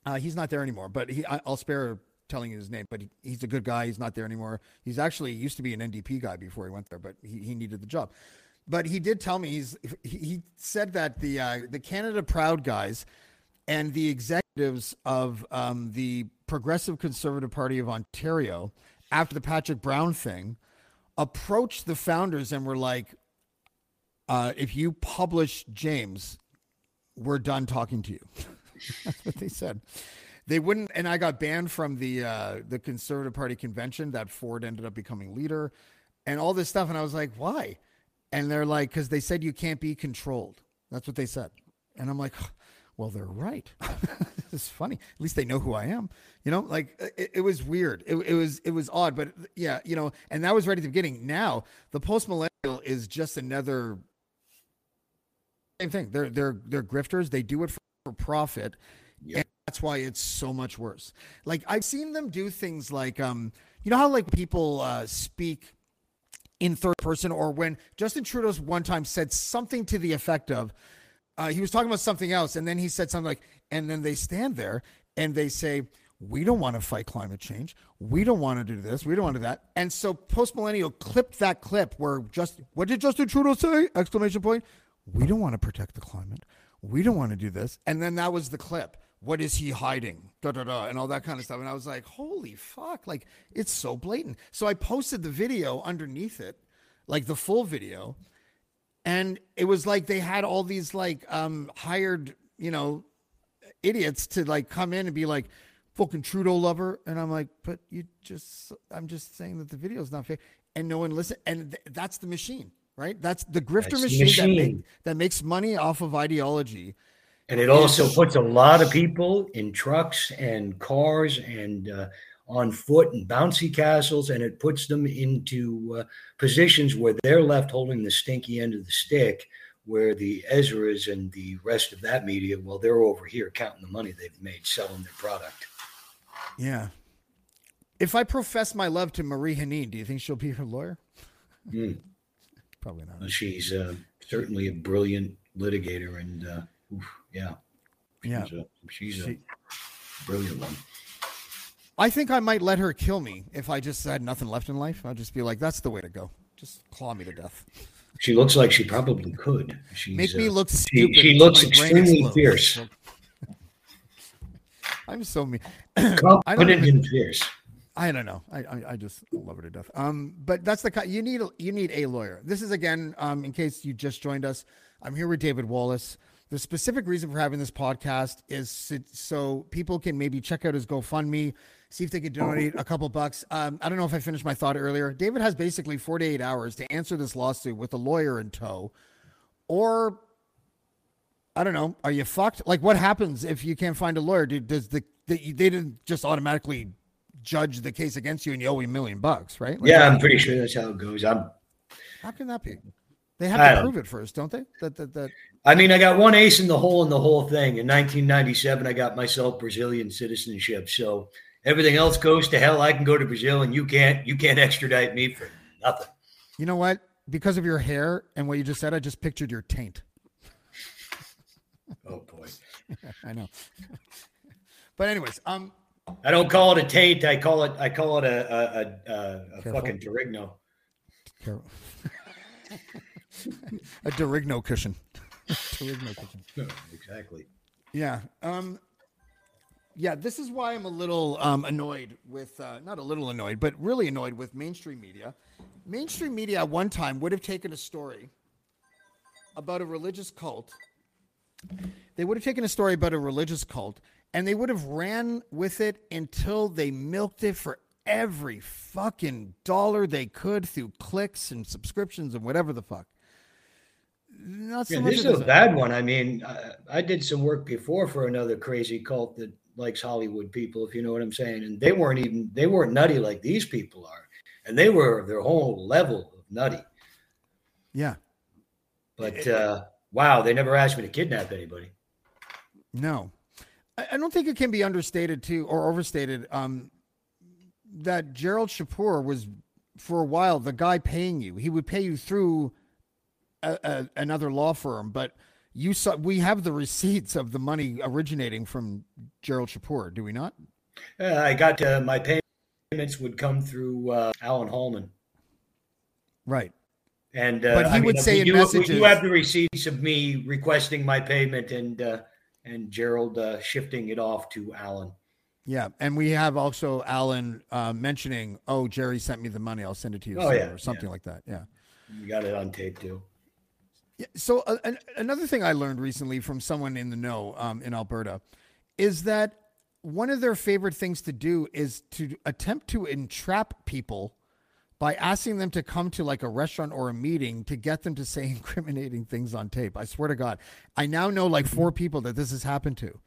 uh, he's not there anymore, but he, I, I'll spare telling you his name, but he, he's a good guy. He's not there anymore. He's actually used to be an NDP guy before he went there, but he, he needed the job. But he did tell me he's he he said that the uh, the Canada Proud guys and the executives of um, the Progressive Conservative Party of Ontario, after the Patrick Brown thing, approached the founders and were like, uh, "If you publish James, we're done talking to you." That's what they said. They wouldn't, and I got banned from the uh, the Conservative Party convention that Ford ended up becoming leader, and all this stuff. And I was like, "Why?" And they're like, "Because they said you can't be controlled." That's what they said. And I'm like, well, they're right. it's funny. At least they know who I am. You know, like it, it was weird. It, it was it was odd, but yeah, you know, and that was right at the beginning. Now the post millennial is just another same thing. They're they're they're grifters. They do it for, for profit. And that's why it's so much worse. Like I've seen them do things like um, you know how like people uh speak in third person or when Justin Trudeau's one time said something to the effect of uh, he was talking about something else and then he said something like and then they stand there and they say we don't want to fight climate change. We don't want to do this. We don't want to do that. And so post millennial clipped that clip where just what did justin trudeau say? Exclamation point. We don't want to protect the climate we don't want to do this. And then that was the clip. What is he hiding? Da da da and all that kind of stuff. And i was like holy fuck like it's so blatant. So i posted the video underneath it like the full video. And it was like they had all these like um hired you know idiots to like come in and be like fucking Trudeau lover. And I'm like but you just I'm just saying that the video is not fair. And no one listen and th- that's the machine right that's the grifter That's the machine, That, make, that makes money off of ideology And it also puts a lot of people in trucks and cars and uh, on foot and bouncy castles, and it puts them into uh, positions where they're left holding the stinky end of the stick, where the Ezras and the rest of that media, well, they're over here counting the money they've made selling their product. yeah if I profess my love to Marie Henein do you think she'll be her lawyer Hmm. Probably not She's uh, certainly a brilliant litigator, and uh, oof, yeah, yeah she's, a, she's She- a brilliant one. I think I might let her kill me if I just had nothing left in life. I'd just be like, that's the way to go. Just claw me to death. She looks like she probably could. She's, Make me uh, look she, stupid. she until looks extremely fierce. I'm so mean. Confident and fierce. I don't know. I, I I just love her to death. Um, but that's the kind you need. You need a lawyer. This is again, um, in case you just joined us. I'm here with David Wallace. The specific reason for having this podcast is so- people can maybe check out his GoFundMe, see if they could donate a couple bucks. Um, I don't know if I finished my thought earlier. David has basically 48 hours to answer this lawsuit with a lawyer in tow, or I don't know. Are you fucked? Like, what happens if you can't find a lawyer? Do, does the, the they didn't just automatically judge the case against you and you owe me a million bucks, right? Like, Yeah, I'm pretty sure that's how it goes. I'm. How can that be? They have to prove it first, don't they? That that that. I mean, I got one ace in the hole in the whole thing. In 1997, I got myself Brazilian citizenship. So everything else goes to hell. I can go to Brazil, and you can't. You can't extradite me for nothing. You know what? Because of your hair and what you just said, I just pictured your taint. Oh boy. I know. but anyways, um, I don't call it a taint. I call it. I call it a a, a, a, a fucking Torigno. here- a Dorigno cushion. charisma kitchen. exactly. Yeah. Um, yeah, this is why I'm a little um, annoyed with, uh, not a little annoyed, but really annoyed with mainstream media. Mainstream media at one time would have taken a story about a religious cult. They would have taken a story about a religious cult and they would have ran with it until they milked it for every fucking dollar they could through clicks and subscriptions and whatever the fuck. Not so yeah, this is a bad one. I mean, I, I did some work before for another crazy cult that likes Hollywood people, if you know what I'm saying. And they weren't even they weren't nutty like these people are, and they were their whole level of nutty. Yeah, but uh, wow, they never asked me to kidnap anybody. No, I don't think it can be understated too or overstated. Um, that Gerald Chipeur was for a while the guy paying you. He would pay you through a, a, another law firm, but you saw we have the receipts of the money originating from Gerald Chipeur, do we not? Uh, I got uh, my payments would come through uh, Alan Hallman. Right. And uh, but he I would mean, say in messages, you have the receipts of me requesting my payment and uh, and Gerald uh, shifting it off to Alan. Yeah, and we have also Alan mentioning, "Oh, Jerry sent me the money. I'll send it to you." Oh, yeah, or something yeah. like that. Yeah, you got it on tape too. Yeah, so uh, an, another thing I learned recently from someone in the know um, in Alberta is that one of their favorite things to do is to attempt to entrap people by asking them to come to like a restaurant or a meeting to get them to say incriminating things on tape. I swear to God, I now know like four people that this has happened to.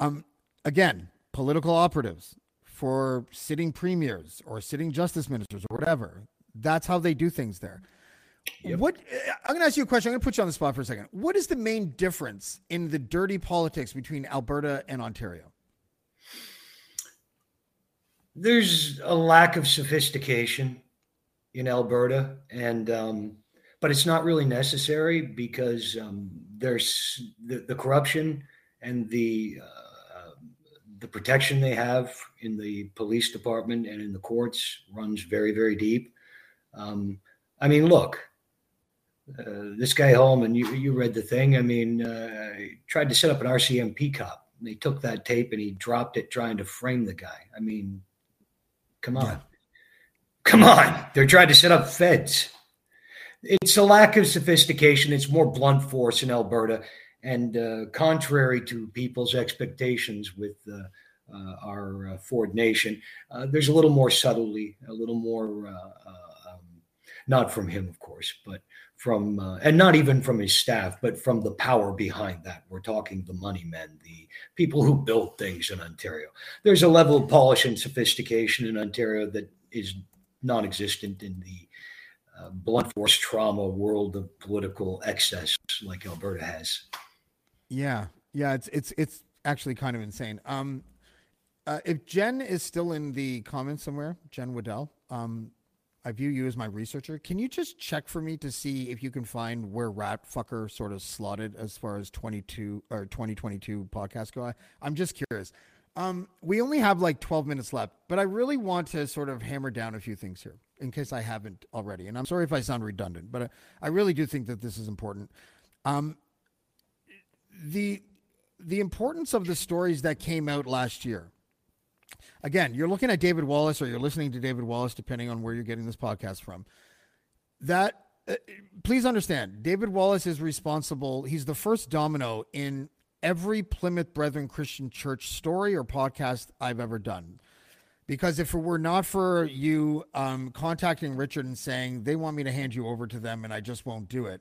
Um, again, political operatives for sitting premiers or sitting justice ministers or whatever. That's how they do things there. Yep. What I'm going to ask you a question. I'm going to put you on the spot for a second. What is the main difference in the dirty politics between Alberta and Ontario? There's a lack of sophistication in Alberta, and um, but it's not really necessary because um, there's the, the, corruption and the uh, the protection they have in the police department and in the courts runs very very deep. Um, I mean, look, uh, this guy Hallman, you you read the thing. I mean, uh, tried to set up an RCMP cop. They took that tape and he dropped it, trying to frame the guy. I mean, come on, yeah. come on. They're trying to set up feds. It's a lack of sophistication. It's more blunt force in Alberta, and uh, contrary to people's expectations with uh, uh, our Ford Nation, there's a little more subtlety, a little more. Um, not from him, of course, but from uh, and not even from his staff but from the power behind that. We're talking the money men the people who build things in ontario. There's a level of polish and sophistication in ontario that is non-existent in the uh, blunt force trauma world of political excess like alberta has. Yeah. Yeah it's it's it's actually kind of insane. Um uh, if jen is still in the comments somewhere jen waddell um I view you as my researcher. Can you just check for me to see if you can find where Rat Fucker sort of slotted as far as 22 or 2022 podcast go? I, I'm just curious. Um, we only have like 12 minutes left, but I really want to sort of hammer down a few things here in case I haven't already. And I'm sorry if I sound redundant, but I, I really do think that this is important. Um, the the importance of the stories that came out last year again, you're looking at David Wallace or you're listening to David Wallace, depending on where you're getting this podcast from. That, uh, please understand, David Wallace is responsible. He's the first domino in every Plymouth Brethren Christian Church story or podcast I've ever done. Because if it were not for you um, contacting Richard and saying they want me to hand you over to them and I just won't do it,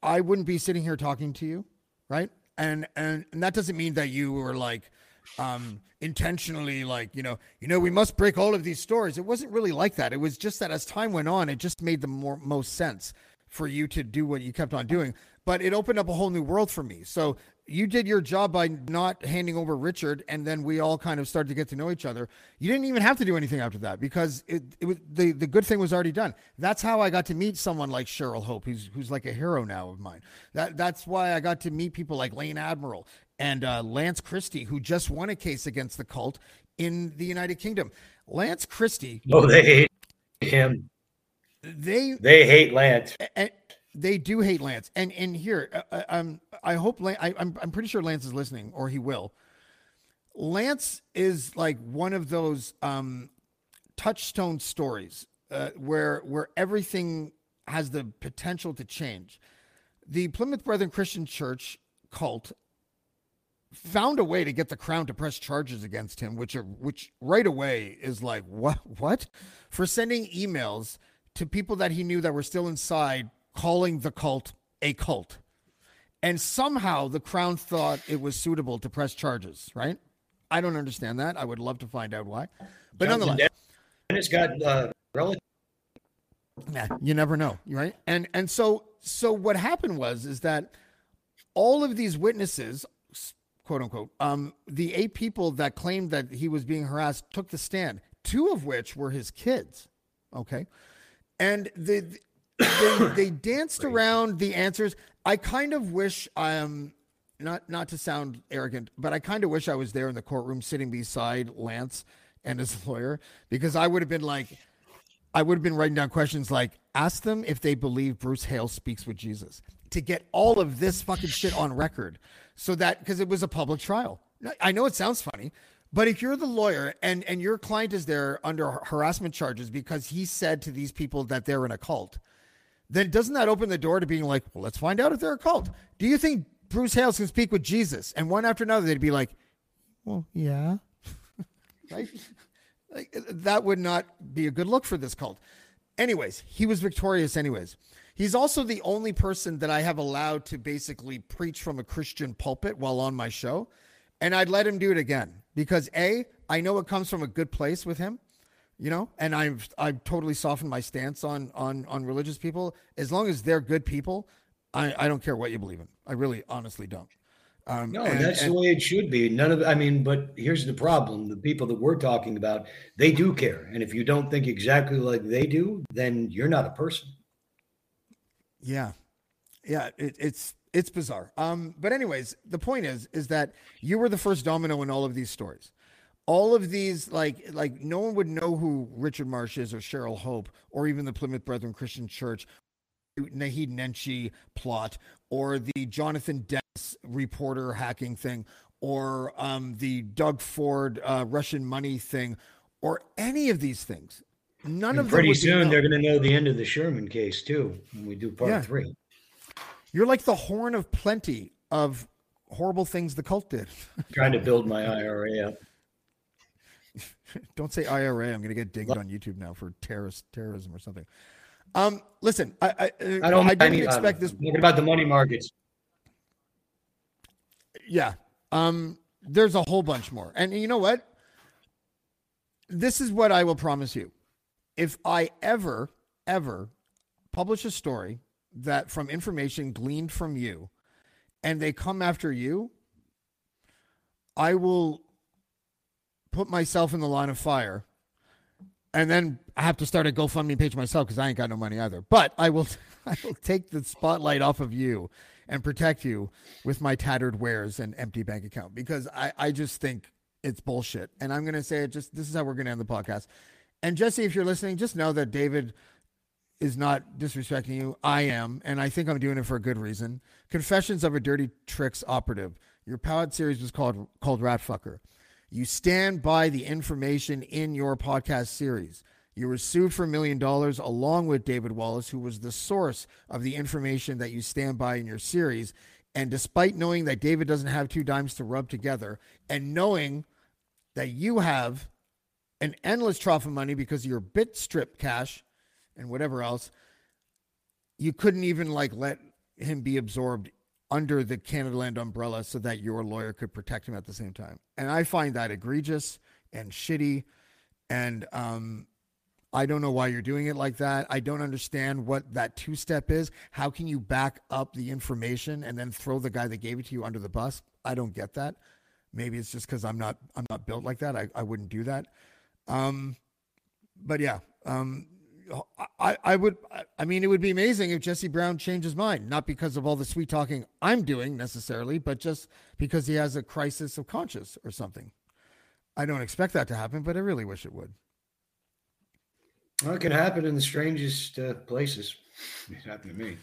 I wouldn't be sitting here talking to you, right? And and, and that doesn't mean that you were like, um, intentionally like you know you know we must break all of these stories it wasn't really like that it was just that as time went on it just made the more most sense for you to do what you kept on doing but it opened up a whole new world for me so you did your job by not handing over Richard, and then we all kind of started to get to know each other. You didn't even have to do anything after that because it, it was the, the good thing was already done. That's how I got to meet someone like Cheryl Hope, who's who's like a hero now of mine. That that's why I got to meet people like Lane Admiral and uh, Lance Christie, who just won a case against the cult in the United Kingdom. Lance Christie. Oh, they hate him. They they hate Lance. And, they do hate Lance. And and here, uh, uh, um, I hope Lan- I, I'm I'm pretty sure Lance is listening, or he will. Lance is like one of those um, touchstone stories uh, where where everything has the potential to change. The Plymouth Brethren Christian Church cult found a way to get the crown to press charges against him, which are which right away is like what what for sending emails to people that he knew that were still inside, calling the cult a cult, and somehow the crown thought it was suitable to press charges. Right? I don't understand that. I would love to find out why, but Johnson nonetheless, Dennis got uh, relative. Nah, you never know, right? And and so so what happened was is that all of these witnesses, quote unquote, um, the eight people that claimed that he was being harassed took the stand. Two of which were his kids. Okay, and the they, they danced around the answers. I kind of wish um not not to sound arrogant, but I kind of wish I was there in the courtroom sitting beside Lance and his lawyer because I would have been like I would have been writing down questions like ask them if they believe Bruce Hales speaks with Jesus to get all of this fucking shit on record so that because it was a public trial. I know it sounds funny, but if you're the lawyer and and your client is there under harassment charges because he said to these people that they're in a cult, then doesn't that open the door to being like, well, let's find out if they're a cult? Do you think Bruce Hales can speak with Jesus? And one after another, they'd be like, well, yeah. right? Like, that would not be a good look for this cult. Anyways, he was victorious, anyways. He's also the only person that I have allowed to basically preach from a Christian pulpit while on my show. And I'd let him do it again because A, I know it comes from a good place with him, you know, and I've I've totally softened my stance on on on religious people. As long as they're good people, I, I don't care what you believe in. I really honestly don't. Um, No, and- that's and- the way it should be. None of, I mean, but here's the problem: the people that we're talking about, they do care, and if you don't think exactly like they do, then you're not a person. Yeah, yeah, it, it's it's bizarre. Um, but anyways, the point is, is that you were the first domino in all of these stories. All of these, like, like no one would know who Richard Marsh is or Cheryl Hope or even the Plymouth Brethren Christian Church, Naheed Nenshi plot or the Jonathan Denis reporter hacking thing or um, the Doug Ford uh, Russian money thing or any of these things. None And of them pretty soon they're going to know the end of the Sherman case too when we do part Yeah. three. You're like the horn of plenty of horrible things the cult did. Trying to build my IRA up. Don't say IRA. I'm going to get dinged on YouTube now for terrorist terrorism or something. Um, listen, I I, I don't. I didn't expect this. Talking about the money markets. Yeah. Um, there's a whole bunch more, and you know what? This is what I will promise you. If I ever, ever publish a story that from information gleaned from you, and they come after you, I will put myself in the line of fire and then I have to start a GoFundMe page myself because I ain't got no money either. But I will, I will take the spotlight off of you and protect you with my tattered wares and empty bank account because I, I just think it's bullshit. And I'm gonna say it. Just this is how we're gonna end the podcast. And Jesse, if you're listening, just know that David is not disrespecting you. I am, and I think I'm doing it for a good reason. Confessions of a Dirty Tricks operative. Your pod series was called called Ratfucker. You stand by the information in your podcast series. You were sued for a million dollars along with David Wallace, who was the source of the information that you stand by in your series. And despite knowing that David doesn't have two dimes to rub together and knowing that you have an endless trough of money because your bit strip cash and whatever else, you couldn't even like let him be absorbed under the Canadaland umbrella so that your lawyer could protect him at the same time. And I find that egregious and shitty. And um, I don't know why you're doing it like that. I don't understand what that two step is. How can you back up the information and then throw the guy that gave it to you under the bus? I don't get that. Maybe it's just because I'm not I'm not built like that. I, I wouldn't do that. Um, but yeah, um, I, I would, I mean, it would be amazing if Jesse Brown changed his mind, not because of all the sweet talking I'm doing necessarily, but just because he has a crisis of conscience or something. I don't expect that to happen, but I really wish it would. Well, it can happen in the strangest uh, places. It happened to me.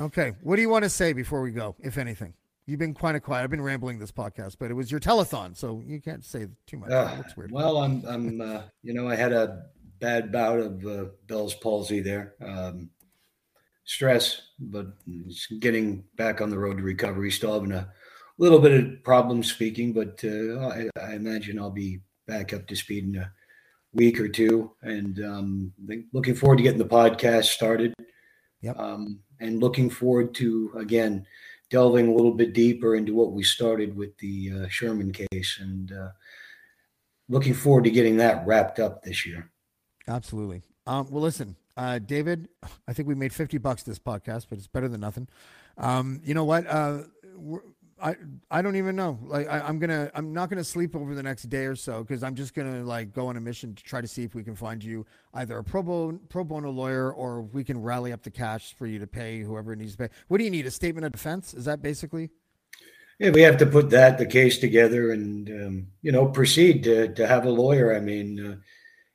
Okay. What do you want to say before we go, if anything? You've been kind of quiet. I've been rambling this podcast, but it was your telethon, so you can't say too much. Uh, weird. Well, I'm, I'm, uh, you know, I had a bad bout of uh, Bell's palsy there. Um, stress, but getting back on the road to recovery. Still having a little bit of problem speaking, but uh, I, I imagine I'll be back up to speed in a week or two. And um, looking forward to getting the podcast started. Yep. Um, and looking forward to again delving a little bit deeper into what we started with the uh, Sherman case, and uh, looking forward to getting that wrapped up this year. Absolutely. Um, well, listen, uh, David, I think we made 50 bucks this podcast, but it's better than nothing. Um, you know what? I, I don't even know. Like, I, I'm gonna, I'm not gonna sleep over the next day or so because I'm just gonna like go on a mission to try to see if we can find you either a pro bono, pro bono lawyer or we can rally up the cash for you to pay whoever needs to pay. What do you need? A statement of defense? Is that basically? Yeah, we have to put that the case together and um, you know proceed to to have a lawyer. I mean, uh,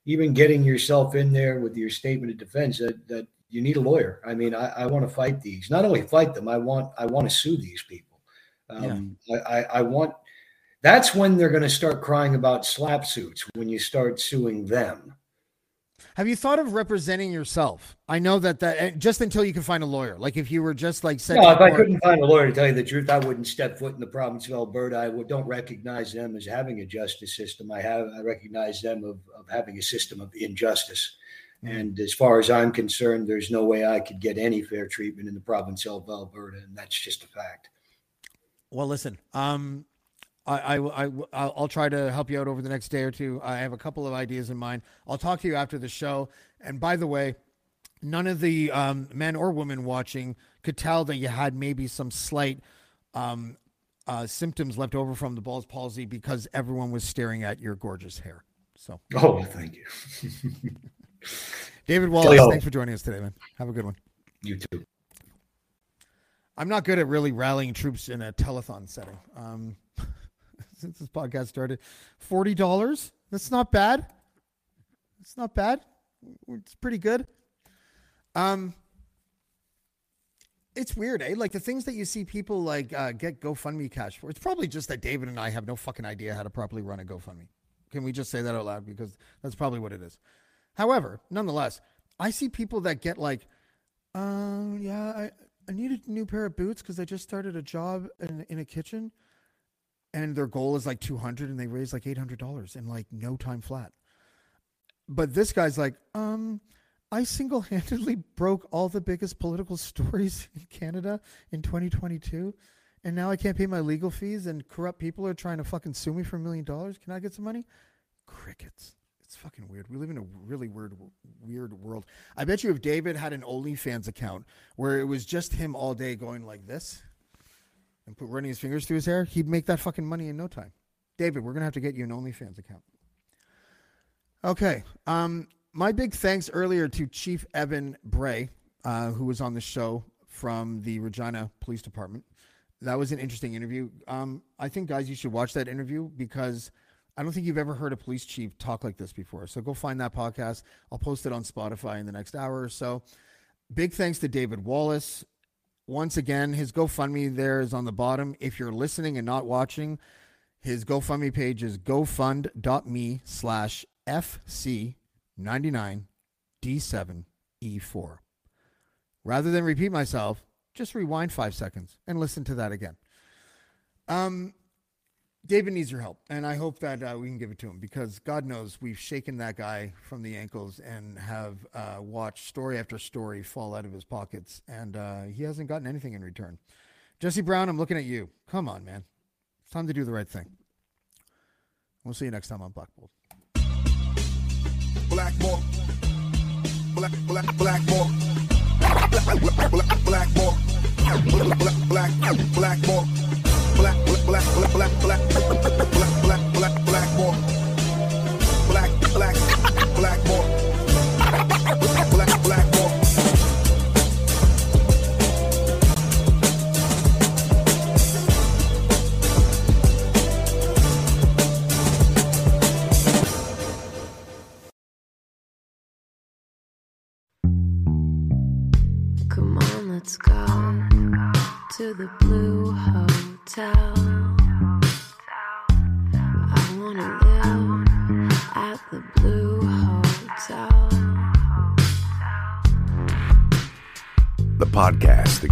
even getting yourself in there with your statement of defense that that you need a lawyer. I mean, I, I want to fight these. Not only fight them, I want I want to sue these people. Um, I, I, I want. That's when they're going to start crying about SLAPP suits when you start suing them. Have you thought of representing yourself? I know that that just until you can find a lawyer. Like if you were just like No, if I couldn't find a lawyer to tell you the truth, I wouldn't step foot in the province of Alberta. I would, don't recognize them as having a justice system. I have I recognize them of, of having a system of injustice. And as far as I'm concerned, there's no way I could get any fair treatment in the province of Alberta, and that's just a fact. Well, listen, um, I, I, I, I'll try to help you out over the next day or two. I have a couple of ideas in mind. I'll talk to you after the show. And by the way, none of the um, men or women watching could tell that you had maybe some slight um, uh, symptoms left over from the Bell's palsy because everyone was staring at your gorgeous hair. So, Oh, thank you. David Wallace, thanks for joining us today, man. Have a good one. You too. I'm not good at really rallying troops in a telethon setting. Um, since this podcast started, forty dollars. That's not bad. It's not bad. It's pretty good. Um, it's weird, eh? Like the things that you see people like uh, get GoFundMe cash for. It's probably just that David and I have no fucking idea how to properly run a GoFundMe. Can we just say that out loud? Because that's probably what it is. However, nonetheless, I see people that get like, um, yeah, I, I need a new pair of boots because I just started a job in, in a kitchen, and their goal is like two hundred, and they raise like eight hundred dollars in like no time flat. But this guy's like, um, I single handedly broke all the biggest political stories in Canada in 2022, and now I can't pay my legal fees, and corrupt people are trying to fucking sue me for a million dollars. Can I get some money? Crickets. It's fucking weird. We live in a really weird, weird world. I bet you if David had an OnlyFans account where it was just him all day going like this and put running his fingers through his hair, he'd make that fucking money in no time. David, we're gonna have to get you an OnlyFans account. Okay. Um, my big thanks earlier to Chief Evan Bray, uh, who was on the show from the Regina Police Department. That was an interesting interview. Um, I think, guys, you should watch that interview because I don't think you've ever heard a police chief talk like this before. So go find that podcast. I'll post it on Spotify in the next hour or so. Big thanks to David Wallace. Once again, his GoFundMe there is on the bottom. If you're listening and not watching, his GoFundMe page is gofund.me slash FC99D7E4. Rather than repeat myself, just rewind five seconds and listen to that again. Um, David needs your help, and I hope that uh, we can give it to him because God knows we've shaken that guy from the ankles and have uh, watched story after story fall out of his pockets, and uh, he hasn't gotten anything in return. Jesse Brown, I'm looking at you. Come on, man. It's time to do the right thing. We'll see you next time on Black Bolt. Blackmore. Black, black, Blackmore. Black, black, black, Blackmore. Black, black, black, Blackmore. Black, black,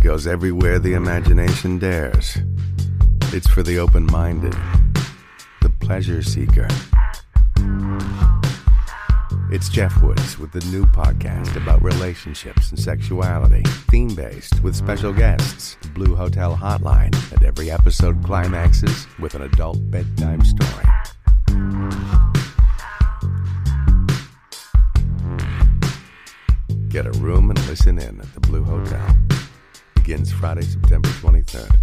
goes everywhere the imagination dares. It's for the open minded, the pleasure seeker. It's Jeff Woods with the new podcast about relationships and sexuality, theme based with special guests, The Blue Hotel Hotline, and every episode climaxes with an adult bedtime story. Get a room and listen in at the Blue Hotel. Begins Friday, September 23rd.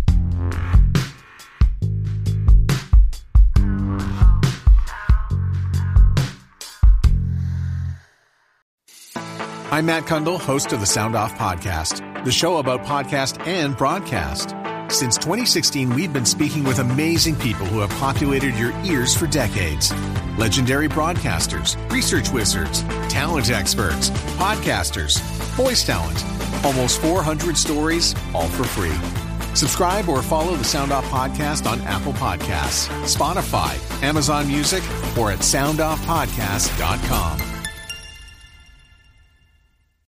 I'm Matt Cundill, host of the Sound Off Podcast, the show about podcast and broadcast. Since 2016, we've been speaking with amazing people who have populated your ears for decades. Legendary broadcasters, research wizards, talent experts, podcasters, voice talent. Almost 400 stories, all for free. Subscribe or follow the Sound Off Podcast on Apple Podcasts, Spotify, Amazon Music, or at soundoffpodcast.com.